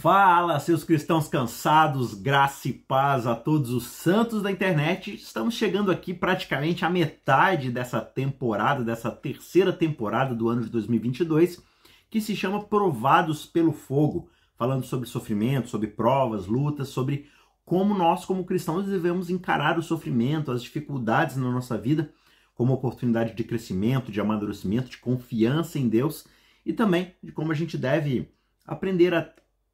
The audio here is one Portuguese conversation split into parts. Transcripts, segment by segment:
Fala, seus cristãos cansados, graça e paz a todos os santos da internet. Estamos chegando aqui praticamente à metade dessa temporada, dessa terceira temporada do ano de 2022, que se chama Provados pelo Fogo, falando sobre sofrimento, sobre provas, lutas, sobre como nós, como cristãos, devemos encarar o sofrimento, as dificuldades na nossa vida como oportunidade de crescimento, de amadurecimento, de confiança em Deus e também de como a gente deve aprender a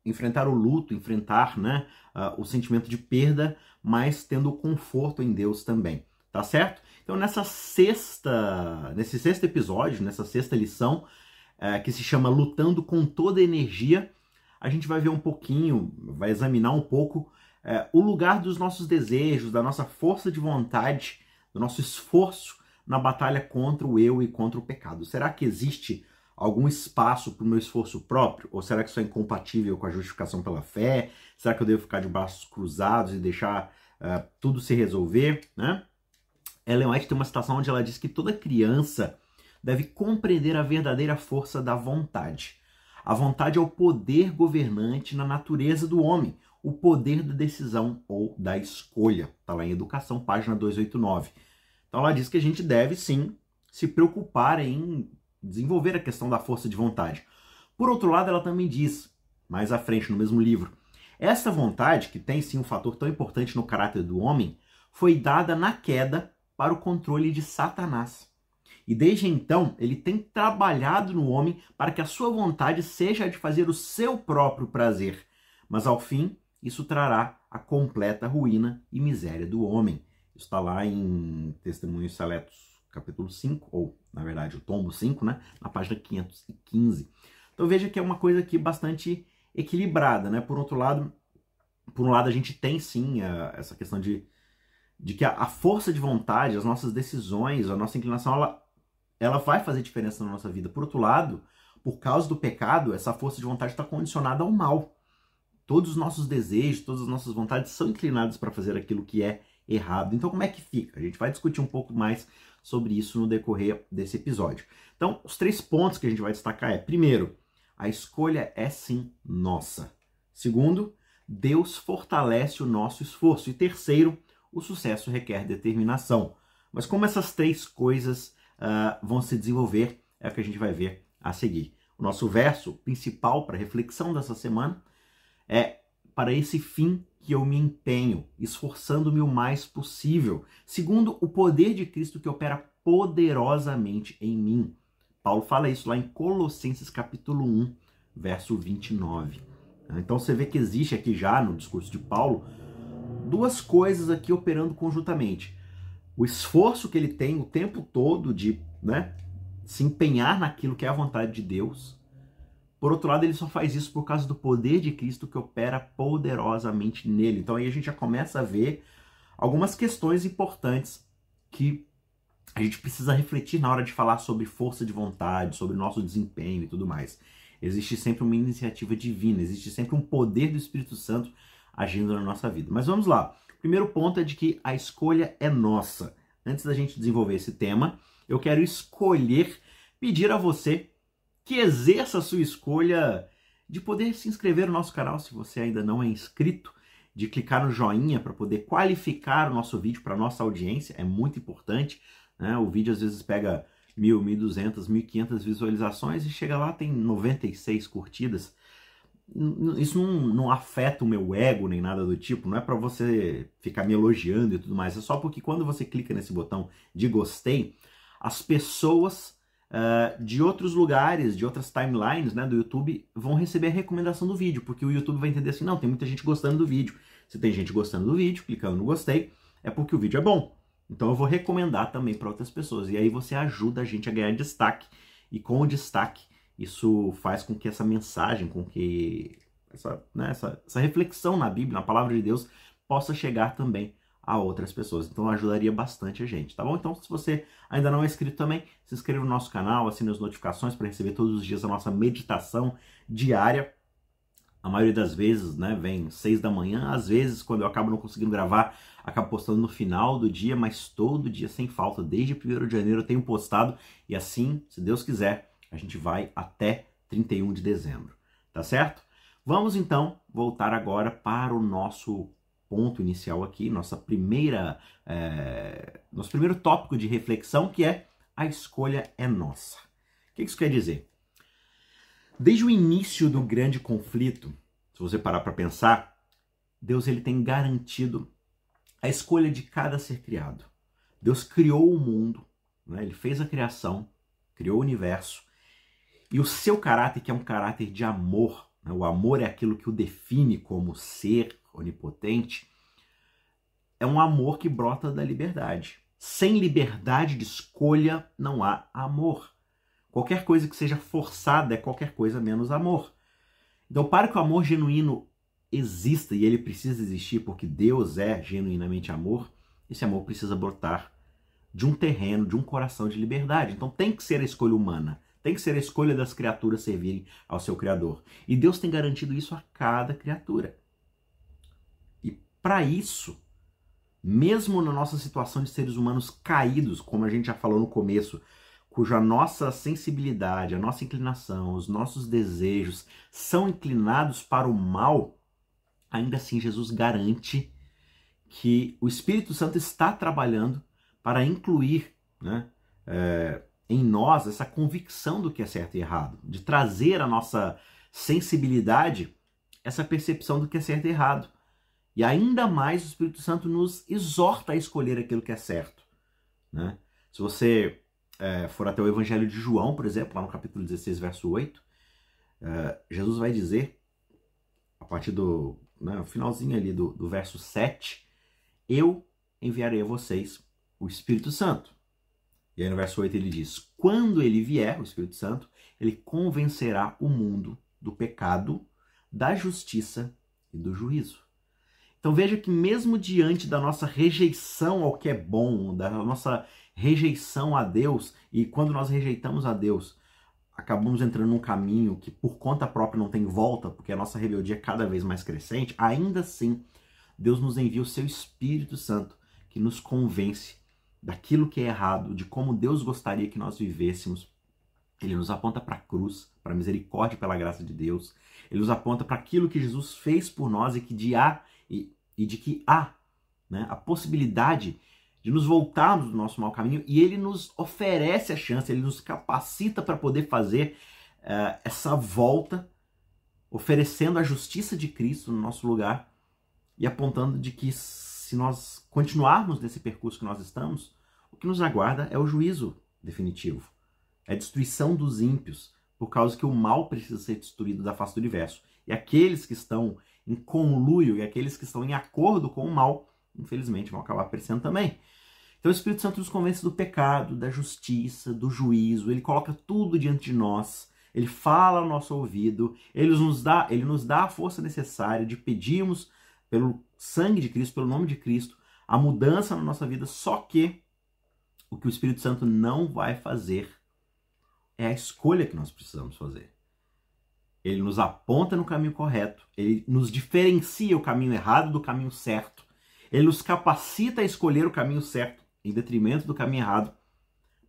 enfrentar o luto, enfrentar né, uh, o sentimento de perda, mas tendo conforto em Deus também, tá certo? Então nessa sexta, nesse sexto episódio, nessa sexta lição, uh, que se chama Lutando com toda energia, a gente vai ver um pouquinho, vai examinar um pouco uh, o lugar dos nossos desejos, da nossa força de vontade, do nosso esforço na batalha contra o eu e contra o pecado. Será que existe algum espaço para o meu esforço próprio? Ou será que isso é incompatível com a justificação pela fé? Será que eu devo ficar de braços cruzados e deixar uh, tudo se resolver? Né? Ellen White tem uma citação onde ela diz que toda criança deve compreender a verdadeira força da vontade. A vontade é o poder governante na natureza do homem, o poder da decisão ou da escolha. Está lá em Educação, página 289. Então ela diz que a gente deve sim se preocupar em desenvolver a questão da força de vontade. Por outro lado, ela também diz, mais à frente no mesmo livro, essa vontade, que tem sim um fator tão importante no caráter do homem, foi dada na queda para o controle de Satanás. E desde então, ele tem trabalhado no homem para que a sua vontade seja a de fazer o seu próprio prazer. Mas ao fim, isso trará a completa ruína e miséria do homem. Está lá em Testemunhos Seletos capítulo 5, ou na verdade o tombo 5, né, na página 515. Então veja que é uma coisa aqui bastante equilibrada, né? Por outro lado, por um lado a gente tem sim a, essa questão de, de que a, a, força de vontade, as nossas decisões, a nossa inclinação, ela, ela vai fazer diferença na nossa vida. Por outro lado, por causa do pecado, essa força de vontade está condicionada ao mal. Todos os nossos desejos, todas as nossas vontades são inclinadas para fazer aquilo que é errado. Então, como é que fica? A gente vai discutir um pouco mais sobre isso no decorrer desse episódio. Então, os três pontos que a gente vai destacar é: primeiro, a escolha é sim nossa. Segundo, Deus fortalece o nosso esforço. E terceiro, o sucesso requer determinação. Mas como essas três coisas uh, vão se desenvolver, é o que a gente vai ver a seguir. O nosso verso principal para reflexão dessa semana é para esse fim que eu me empenho, esforçando-me o mais possível, segundo o poder de Cristo que opera poderosamente em mim. Paulo fala isso lá em Colossenses capítulo 1, verso 29. Então você vê que existe aqui já no discurso de Paulo duas coisas aqui operando conjuntamente. O esforço que ele tem o tempo todo de né, se empenhar naquilo que é a vontade de Deus, por outro lado, ele só faz isso por causa do poder de Cristo que opera poderosamente nele. Então aí a gente já começa a ver algumas questões importantes que a gente precisa refletir na hora de falar sobre força de vontade, sobre nosso desempenho e tudo mais. Existe sempre uma iniciativa divina, existe sempre um poder do Espírito Santo agindo na nossa vida. Mas vamos lá. O primeiro ponto é de que a escolha é nossa. Antes da gente desenvolver esse tema, eu quero escolher pedir a você que exerça a sua escolha de poder se inscrever no nosso canal se você ainda não é inscrito, de clicar no joinha para poder qualificar o nosso vídeo para nossa audiência, é muito importante. Né? O vídeo às vezes pega mil, mil duzentas, mil quinhentas visualizações e chega lá tem 96 curtidas. Isso não, não afeta o meu ego nem nada do tipo, não é para você ficar me elogiando e tudo mais, é só porque quando você clica nesse botão de gostei, as pessoas uh, de outros lugares, de outras timelines né, do YouTube, vão receber a recomendação do vídeo, porque o YouTube vai entender assim, não, tem muita gente gostando do vídeo. Se tem gente gostando do vídeo, clicando no gostei, é porque o vídeo é bom. Então eu vou recomendar também para outras pessoas. E aí você ajuda a gente a ganhar destaque. E com o destaque, isso faz com que essa mensagem, com que essa, né, essa, essa reflexão na Bíblia, na palavra de Deus, possa chegar também a outras pessoas. Então ajudaria bastante a gente, tá bom? Então, se você ainda não é inscrito também, se inscreva no nosso canal, assine as notificações para receber todos os dias a nossa meditação diária. A maioria das vezes, né, vem seis da manhã. Às vezes, quando eu acabo não conseguindo gravar, acabo postando no final do dia, mas todo dia sem falta. Desde 1 de janeiro eu tenho postado e assim, se Deus quiser, a gente vai até 31 de dezembro, tá certo? Vamos então voltar agora para o nosso ponto inicial aqui, nossa primeira, é, nosso primeiro tópico de reflexão, que é a escolha é nossa. O que isso quer dizer? Desde o início do grande conflito, se você parar para pensar, Deus ele tem garantido a escolha de cada ser criado. Deus criou o mundo, né? ele fez a criação, criou o universo, e o seu caráter, que é um caráter de amor, né? o amor é aquilo que o define como ser onipotente, é um amor que brota da liberdade. Sem liberdade de escolha não há amor. Qualquer coisa que seja forçada é qualquer coisa menos amor. Então, para que o amor genuíno exista e ele precisa existir porque Deus é genuinamente amor, esse amor precisa brotar de um terreno, de um coração de liberdade. Então tem que ser a escolha humana, tem que ser a escolha das criaturas servirem ao seu Criador. E Deus tem garantido isso a cada criatura. Para isso, mesmo na nossa situação de seres humanos caídos, como a gente já falou no começo, cuja nossa sensibilidade, a nossa inclinação, os nossos desejos são inclinados para o mal, ainda assim Jesus garante que o Espírito Santo está trabalhando para incluir né, é, em nós essa convicção do que é certo e errado, de trazer a nossa sensibilidade essa percepção do que é certo e errado. E ainda mais o Espírito Santo nos exorta a escolher aquilo que é certo. Né? Se você é, for até o Evangelho de João, por exemplo, lá no capítulo 16, verso 8, é, Jesus vai dizer, a partir do né, finalzinho ali do, do verso 7, eu enviarei a vocês o Espírito Santo. E aí no verso 8 ele diz: Quando ele vier, o Espírito Santo, ele convencerá o mundo do pecado, da justiça e do juízo. Então veja que, mesmo diante da nossa rejeição ao que é bom, da nossa rejeição a Deus, e quando nós rejeitamos a Deus, acabamos entrando num caminho que por conta própria não tem volta, porque a nossa rebeldia é cada vez mais crescente, ainda assim, Deus nos envia o seu Espírito Santo que nos convence daquilo que é errado, de como Deus gostaria que nós vivêssemos. Ele nos aponta para a cruz, para a misericórdia pela graça de Deus. Ele nos aponta para aquilo que Jesus fez por nós e que de há e de que há né, a possibilidade de nos voltarmos do nosso mau caminho e ele nos oferece a chance, ele nos capacita para poder fazer uh, essa volta, oferecendo a justiça de Cristo no nosso lugar e apontando de que se nós continuarmos nesse percurso que nós estamos, o que nos aguarda é o juízo definitivo, é a destruição dos ímpios, por causa que o mal precisa ser destruído da face do universo. E aqueles que estão em conluio e aqueles que estão em acordo com o mal, infelizmente, vão acabar perecendo também. Então o Espírito Santo nos convence do pecado, da justiça, do juízo, ele coloca tudo diante de nós, ele fala ao nosso ouvido, ele nos dá, ele nos dá a força necessária de pedirmos pelo sangue de Cristo, pelo nome de Cristo, a mudança na nossa vida, só que o que o Espírito Santo não vai fazer é a escolha que nós precisamos fazer. Ele nos aponta no caminho correto, ele nos diferencia o caminho errado do caminho certo, ele nos capacita a escolher o caminho certo em detrimento do caminho errado,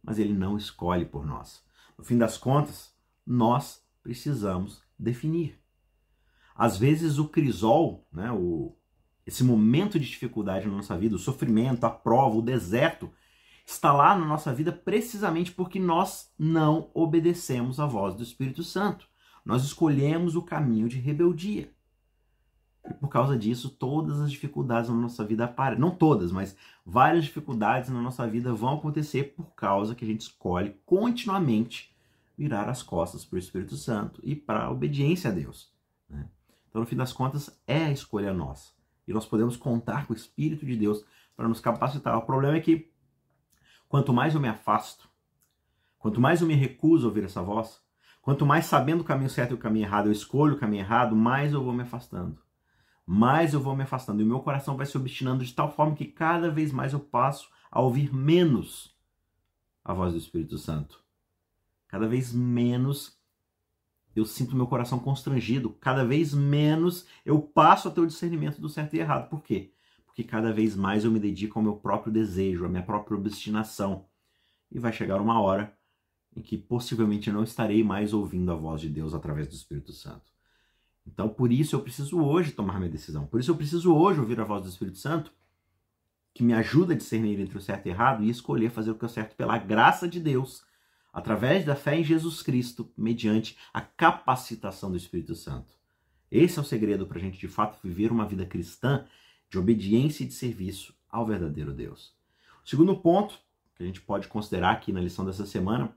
mas ele não escolhe por nós. No fim das contas, nós precisamos definir. Às vezes o crisol, né, o, esse momento de dificuldade na nossa vida, o sofrimento, a prova, o deserto, está lá na nossa vida precisamente porque nós não obedecemos à voz do Espírito Santo. Nós escolhemos o caminho de rebeldia. E por causa disso, todas as dificuldades na nossa vida aparecem. Não todas, mas várias dificuldades na nossa vida vão acontecer por causa que a gente escolhe continuamente virar as costas para o Espírito Santo e para a obediência a Deus. Né? Então, no fim das contas, é a escolha nossa. E nós podemos contar com o Espírito de Deus para nos capacitar. O problema é que quanto mais eu me afasto, quanto mais eu me recuso a ouvir essa voz, quanto mais sabendo o caminho certo e o caminho errado eu escolho o caminho errado, mais eu vou me afastando mais eu vou me afastando e o meu coração vai se obstinando de tal forma que cada vez mais eu passo a ouvir menos a voz do Espírito Santo. Cada vez menos eu sinto meu coração constrangido, cada vez menos eu passo a ter o discernimento do certo e errado. Por quê? Porque cada vez mais eu me dedico ao meu próprio desejo, à minha própria obstinação. E vai chegar uma hora em que possivelmente eu não estarei mais ouvindo a voz de Deus através do Espírito Santo. Então, por isso eu preciso hoje tomar minha decisão. Por isso eu preciso hoje ouvir a voz do Espírito Santo, que me ajuda a discernir entre o certo e o errado e escolher fazer o que é certo pela graça de Deus, através da fé em Jesus Cristo, mediante a capacitação do Espírito Santo. Esse é o segredo para a gente, de fato, viver uma vida cristã de obediência e de serviço ao verdadeiro Deus. O segundo ponto que a gente pode considerar aqui na lição dessa semana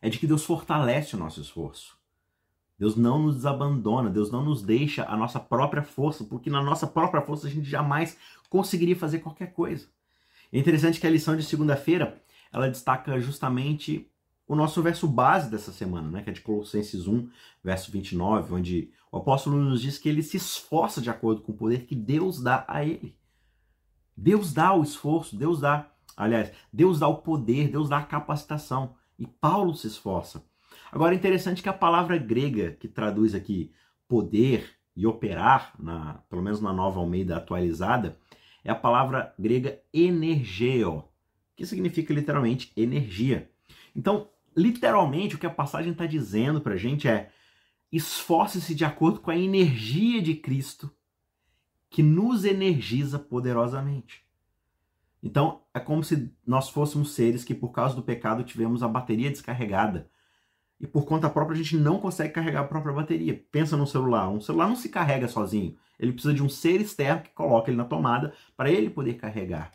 é de que Deus fortalece o nosso esforço. Deus não nos abandona, Deus não nos deixa a nossa própria força, porque na nossa própria força a gente jamais conseguiria fazer qualquer coisa. É interessante que a lição de segunda-feira, ela destaca justamente o nosso verso base dessa semana, né, que é de Colossenses 1, verso 29, onde o apóstolo nos diz que ele se esforça de acordo com o poder que Deus dá a ele. Deus dá o esforço, Deus dá, aliás, Deus dá o poder, Deus dá a capacitação. E Paulo se esforça. Agora, é interessante que a palavra grega que traduz aqui poder e operar, na, pelo menos na nova Almeida atualizada, é a palavra grega energeo, que significa literalmente energia. Então, literalmente, o que a passagem está dizendo para a gente é: esforce-se de acordo com a energia de Cristo que nos energiza poderosamente. Então, é como se nós fôssemos seres que, por causa do pecado, tivemos a bateria descarregada e por conta própria a gente não consegue carregar a própria bateria. Pensa no celular, um celular não se carrega sozinho. Ele precisa de um ser externo que coloca ele na tomada para ele poder carregar.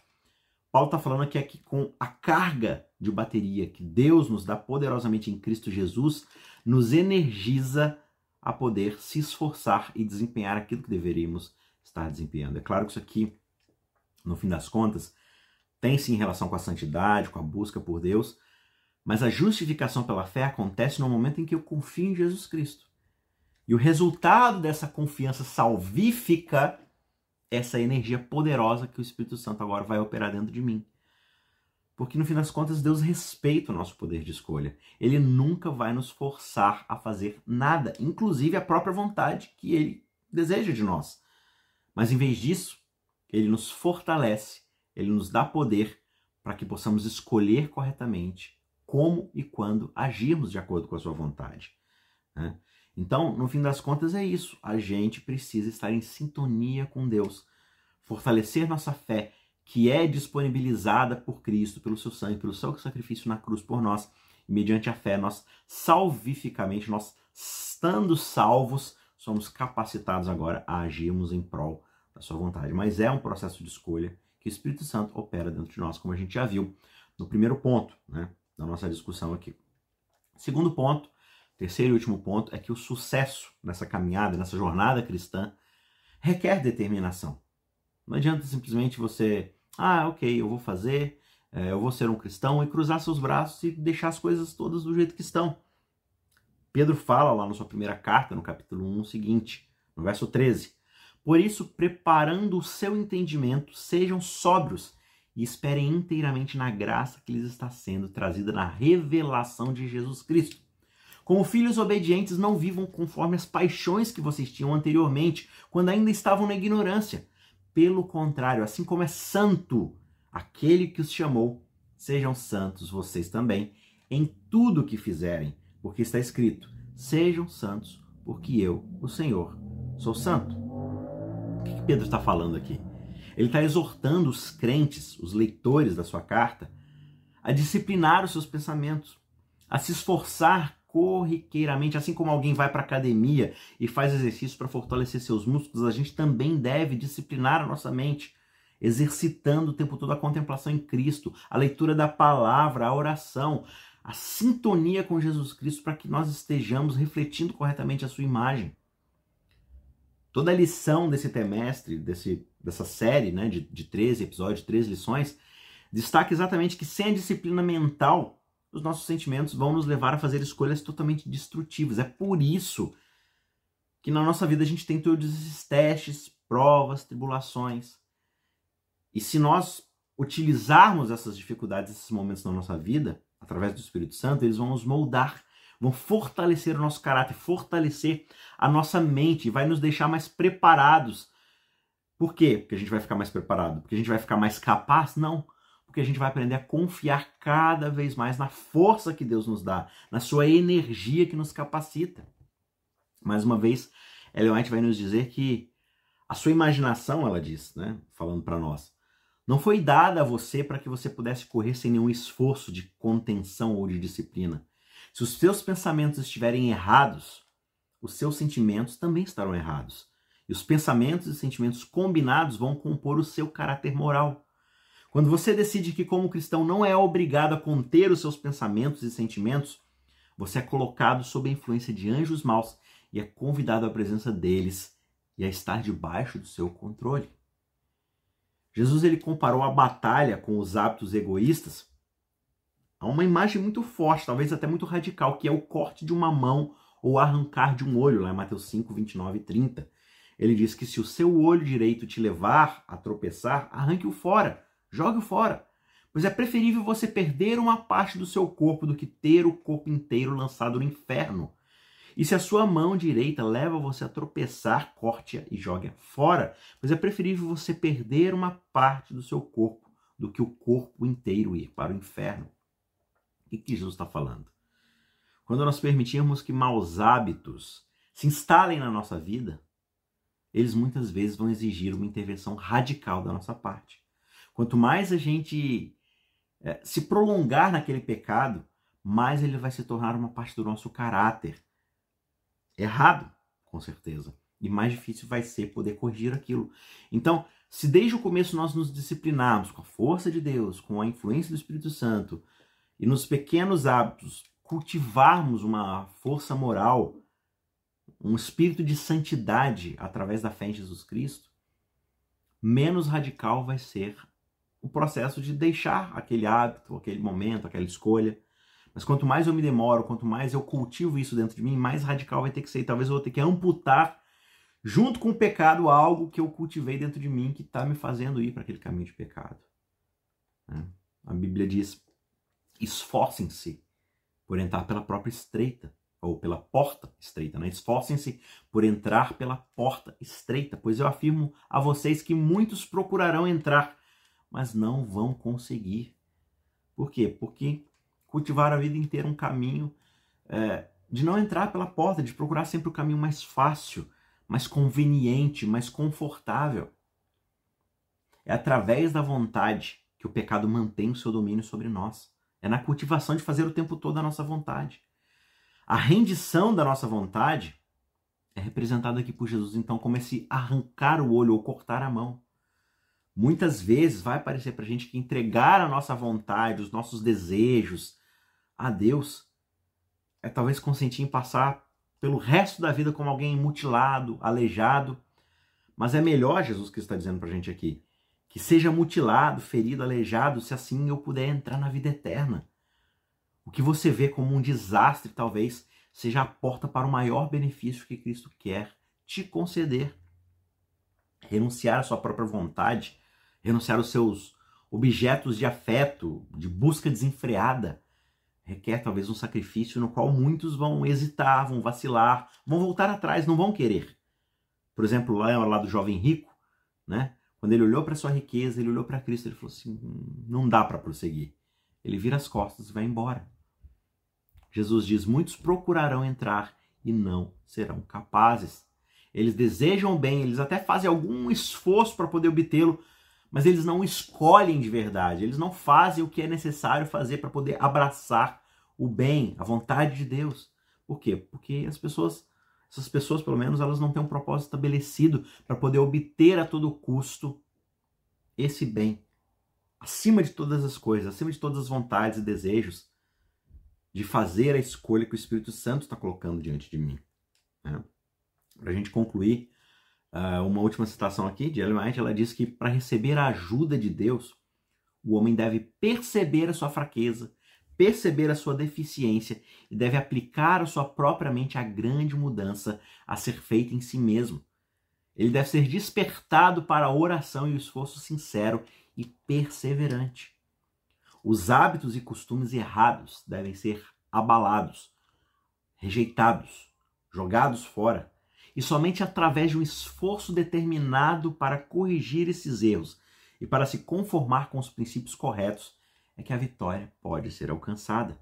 Paulo está falando aqui, aqui com a carga de bateria que Deus nos dá poderosamente em Cristo Jesus, nos energiza a poder se esforçar e desempenhar aquilo que deveríamos estar desempenhando. É claro que isso aqui, no fim das contas, tem sim relação com a santidade, com a busca por Deus, mas a justificação pela fé acontece no momento em que eu confio em Jesus Cristo. E o resultado dessa confiança salvífica é essa energia poderosa que o Espírito Santo agora vai operar dentro de mim. Porque no fim das contas, Deus respeita o nosso poder de escolha. Ele nunca vai nos forçar a fazer nada, inclusive a própria vontade que ele deseja de nós. Mas em vez disso, ele nos fortalece, ele nos dá poder para que possamos escolher corretamente como e quando agirmos de acordo com a sua vontade. Né? Então, no fim das contas, é isso. A gente precisa estar em sintonia com Deus, fortalecer nossa fé, que é disponibilizada por Cristo, pelo seu sangue, pelo seu sacrifício na cruz por nós. E mediante a fé, nós salvificamente, nós estando salvos, somos capacitados agora a agirmos em prol da sua vontade. Mas é um processo de escolha que o Espírito Santo opera dentro de nós, como a gente já viu no primeiro ponto, né? da nossa discussão aqui. Segundo ponto, terceiro e último ponto, é que o sucesso nessa caminhada, nessa jornada cristã, requer determinação. Não adianta simplesmente você, ah, ok, eu vou fazer, é, eu vou ser um cristão e cruzar seus braços e deixar as coisas todas do jeito que estão. Pedro fala lá na sua primeira carta, no capítulo 1, o seguinte, no verso 13: Por isso, preparando o seu entendimento, sejam sóbrios e esperem inteiramente na graça que lhes está sendo trazida na revelação de Jesus Cristo. Como filhos obedientes, não vivam conforme as paixões que vocês tinham anteriormente, quando ainda estavam na ignorância. Pelo contrário, assim como é santo aquele que os chamou, sejam santos vocês também em tudo o que fizerem, porque está escrito: sejam santos, porque eu, o Senhor, sou santo. Pedro está falando aqui? Ele está exortando os crentes, os leitores da sua carta, a disciplinar os seus pensamentos, a se esforçar corriqueiramente, assim como alguém vai para a academia e faz exercício para fortalecer seus músculos, a gente também deve disciplinar a nossa mente, exercitando o tempo todo a contemplação em Cristo, a leitura da palavra, a oração, a sintonia com Jesus Cristo para que nós estejamos refletindo corretamente a sua imagem. Toda a lição desse trimestre, desse dessa série né, de, de 13 episódios, 13 lições, destaca exatamente que sem a disciplina mental, os nossos sentimentos vão nos levar a fazer escolhas totalmente destrutivas. É por isso que na nossa vida a gente tem todos esses testes, provas, tribulações. E se nós utilizarmos essas dificuldades, esses momentos na nossa vida, através do Espírito Santo, eles vão nos moldar, vão fortalecer o nosso caráter, fortalecer a nossa mente, vai nos deixar mais preparados por quê? Porque a gente vai ficar mais preparado? Porque a gente vai ficar mais capaz? Não. Porque a gente vai aprender a confiar cada vez mais na força que Deus nos dá, na sua energia que nos capacita. Mais uma vez, Ellen White vai nos dizer que a sua imaginação, ela diz, né, falando para nós, não foi dada a você para que você pudesse correr sem nenhum esforço de contenção ou de disciplina. Se os seus pensamentos estiverem errados, os seus sentimentos também estarão errados. E os pensamentos e sentimentos combinados vão compor o seu caráter moral. Quando você decide que, como cristão, não é obrigado a conter os seus pensamentos e sentimentos, você é colocado sob a influência de anjos maus e é convidado à presença deles e a estar debaixo do seu controle. Jesus ele comparou a batalha com os hábitos egoístas a uma imagem muito forte, talvez até muito radical, que é o corte de uma mão ou arrancar de um olho, lá em Mateus 5, 29 e 30. Ele diz que se o seu olho direito te levar a tropeçar, arranque-o fora, jogue-o fora. Pois é preferível você perder uma parte do seu corpo do que ter o corpo inteiro lançado no inferno. E se a sua mão direita leva você a tropeçar, corte-a e jogue-a fora, pois é preferível você perder uma parte do seu corpo do que o corpo inteiro ir para o inferno. O que, que Jesus está falando? Quando nós permitirmos que maus hábitos se instalem na nossa vida, eles muitas vezes vão exigir uma intervenção radical da nossa parte. Quanto mais a gente é, se prolongar naquele pecado, mais ele vai se tornar uma parte do nosso caráter errado, com certeza. E mais difícil vai ser poder corrigir aquilo. Então, se desde o começo nós nos disciplinarmos com a força de Deus, com a influência do Espírito Santo, e nos pequenos hábitos cultivarmos uma força moral, um espírito de santidade através da fé em Jesus Cristo, menos radical vai ser o processo de deixar aquele hábito, aquele momento, aquela escolha, mas quanto mais eu me demoro, quanto mais eu cultivo isso dentro de mim, mais radical vai ter que ser. Talvez eu vou ter que amputar, junto com o pecado, algo que eu cultivei dentro de mim que está me fazendo ir para aquele caminho de pecado. Né? A Bíblia diz: esforcem-se por entrar pela própria estreita, ou pela porta estreita, né? Esforcem-se por entrar pela porta estreita, pois eu afirmo a vocês que muitos procurarão entrar, mas não vão conseguir. Por quê? Porque cultivar a vida inteira um caminho é, de não entrar pela porta, de procurar sempre o caminho mais fácil, mais conveniente, mais confortável. É através da vontade que o pecado mantém o seu domínio sobre nós. É na cultivação de fazer o tempo todo a nossa vontade. A rendição da nossa vontade é representada aqui por Jesus, então, como esse arrancar o olho ou cortar a mão. Muitas vezes vai parecer para a gente que entregar a nossa vontade, os nossos desejos, a Deus é talvez consentir em passar pelo resto da vida como alguém mutilado, aleijado. Mas é melhor, Jesus que está dizendo para a gente aqui, que seja mutilado, ferido, aleijado, se assim eu puder entrar na vida eterna. O que você vê como um desastre, talvez, seja a porta para o maior benefício que Cristo quer te conceder. Renunciar à sua própria vontade, renunciar aos seus objetos de afeto, de busca desenfreada, requer talvez um sacrifício no qual muitos vão hesitar, vão vacilar, vão voltar atrás, não vão querer. Por exemplo, lá, lá do jovem rico, né? Quando ele olhou para sua riqueza, ele olhou para Cristo, ele falou assim: hum, não dá para prosseguir. Ele vira as costas e vai embora. Jesus diz: muitos procurarão entrar e não serão capazes. Eles desejam bem, eles até fazem algum esforço para poder obtê-lo, mas eles não escolhem de verdade, eles não fazem o que é necessário fazer para poder abraçar o bem, a vontade de Deus. Por quê? Porque as pessoas, essas pessoas pelo menos, elas não têm um propósito estabelecido para poder obter a todo custo esse bem, acima de todas as coisas, acima de todas as vontades e desejos, de fazer a escolha que o Espírito Santo está colocando diante de mim. Né? Para a gente concluir, Uh, uma última citação aqui de Ellen White, ela diz que para receber a ajuda de Deus, o homem deve perceber a sua fraqueza, perceber a sua deficiência e deve aplicar a sua própria mente a grande mudança a ser feita em si mesmo. Ele deve ser despertado para a oração e o esforço sincero e perseverante. Os hábitos e costumes errados devem ser abalados, rejeitados, jogados fora e somente através de um esforço determinado para corrigir esses erros e para se conformar com os princípios corretos é que a vitória pode ser alcançada.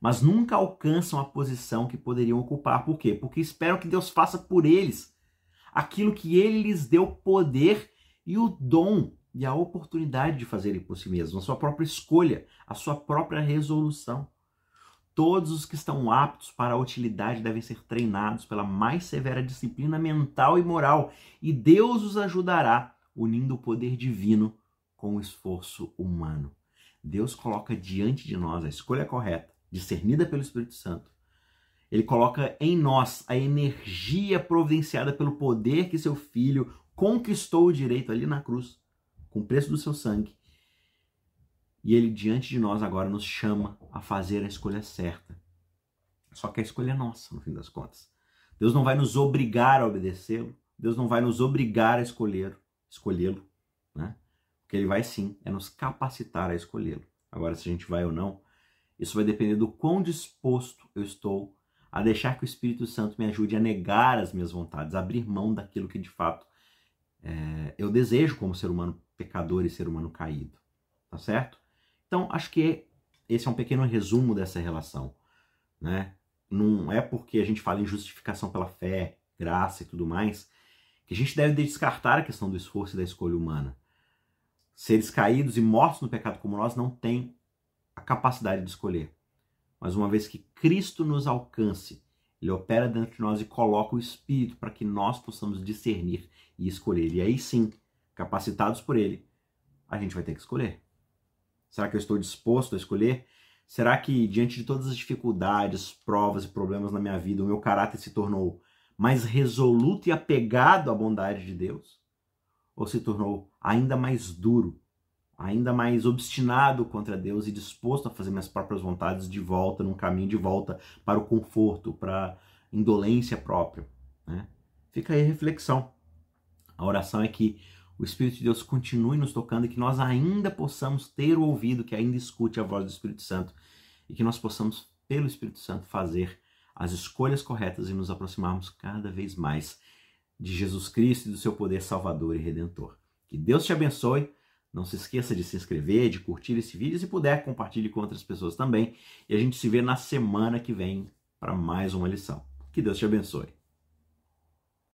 mas nunca alcançam a posição que poderiam ocupar. Por quê? Porque esperam que Deus faça por eles aquilo que ele lhes deu poder e o dom e a oportunidade de fazerem por si mesmos, a sua própria escolha, a sua própria resolução. Todos os que estão aptos para a utilidade devem ser treinados pela mais severa disciplina mental e moral, e Deus os ajudará, unindo o poder divino com o esforço humano. Deus coloca diante de nós a escolha correta, discernida pelo Espírito Santo. Ele coloca em nós a energia providenciada pelo poder que seu filho conquistou o direito ali na cruz com o preço do seu sangue. E ele, diante de nós, agora nos chama a fazer a escolha certa. Só que a escolha é nossa, no fim das contas. Deus não vai nos obrigar a obedecê-lo. Deus não vai nos obrigar a escolher, escolhê-lo, né? Que ele vai sim é nos capacitar a escolhê-lo. Agora, se a gente vai ou não, isso vai depender do quão disposto eu estou a deixar que o Espírito Santo me ajude a negar as minhas vontades, a abrir mão daquilo que de fato é, eu desejo como ser humano pecador e ser humano caído. Tá certo? Então, acho que esse é um pequeno resumo dessa relação. Né? Não é porque a gente fala em justificação pela fé, graça e tudo mais, que a gente deve descartar a questão do esforço e da escolha humana. Seres caídos e mortos no pecado como nós não têm a capacidade de escolher. Mas uma vez que Cristo nos alcance, ele opera dentro de nós e coloca o Espírito para que nós possamos discernir e escolher. E aí sim, capacitados por ele, a gente vai ter que escolher. Será que eu estou disposto a escolher? Será que diante de todas as dificuldades, provas e problemas na minha vida, o meu caráter se tornou mais resoluto e apegado à bondade de Deus? Ou se tornou ainda mais duro, ainda mais obstinado contra Deus e disposto a fazer minhas próprias vontades de volta, num caminho de volta para o conforto, para indolência própria? Né? Fica aí a reflexão. A oração é que o Espírito de Deus continue nos tocando e que nós ainda possamos ter o ouvido que ainda escute a voz do Espírito Santo e que nós possamos, pelo Espírito Santo, fazer as escolhas corretas e nos aproximarmos cada vez mais de Jesus Cristo e do seu poder salvador e redentor. Que Deus te abençoe. Não se esqueça de se inscrever, de curtir esse vídeo. Se puder, compartilhe com outras pessoas também. E a gente se vê na semana que vem para mais uma lição. Que Deus te abençoe.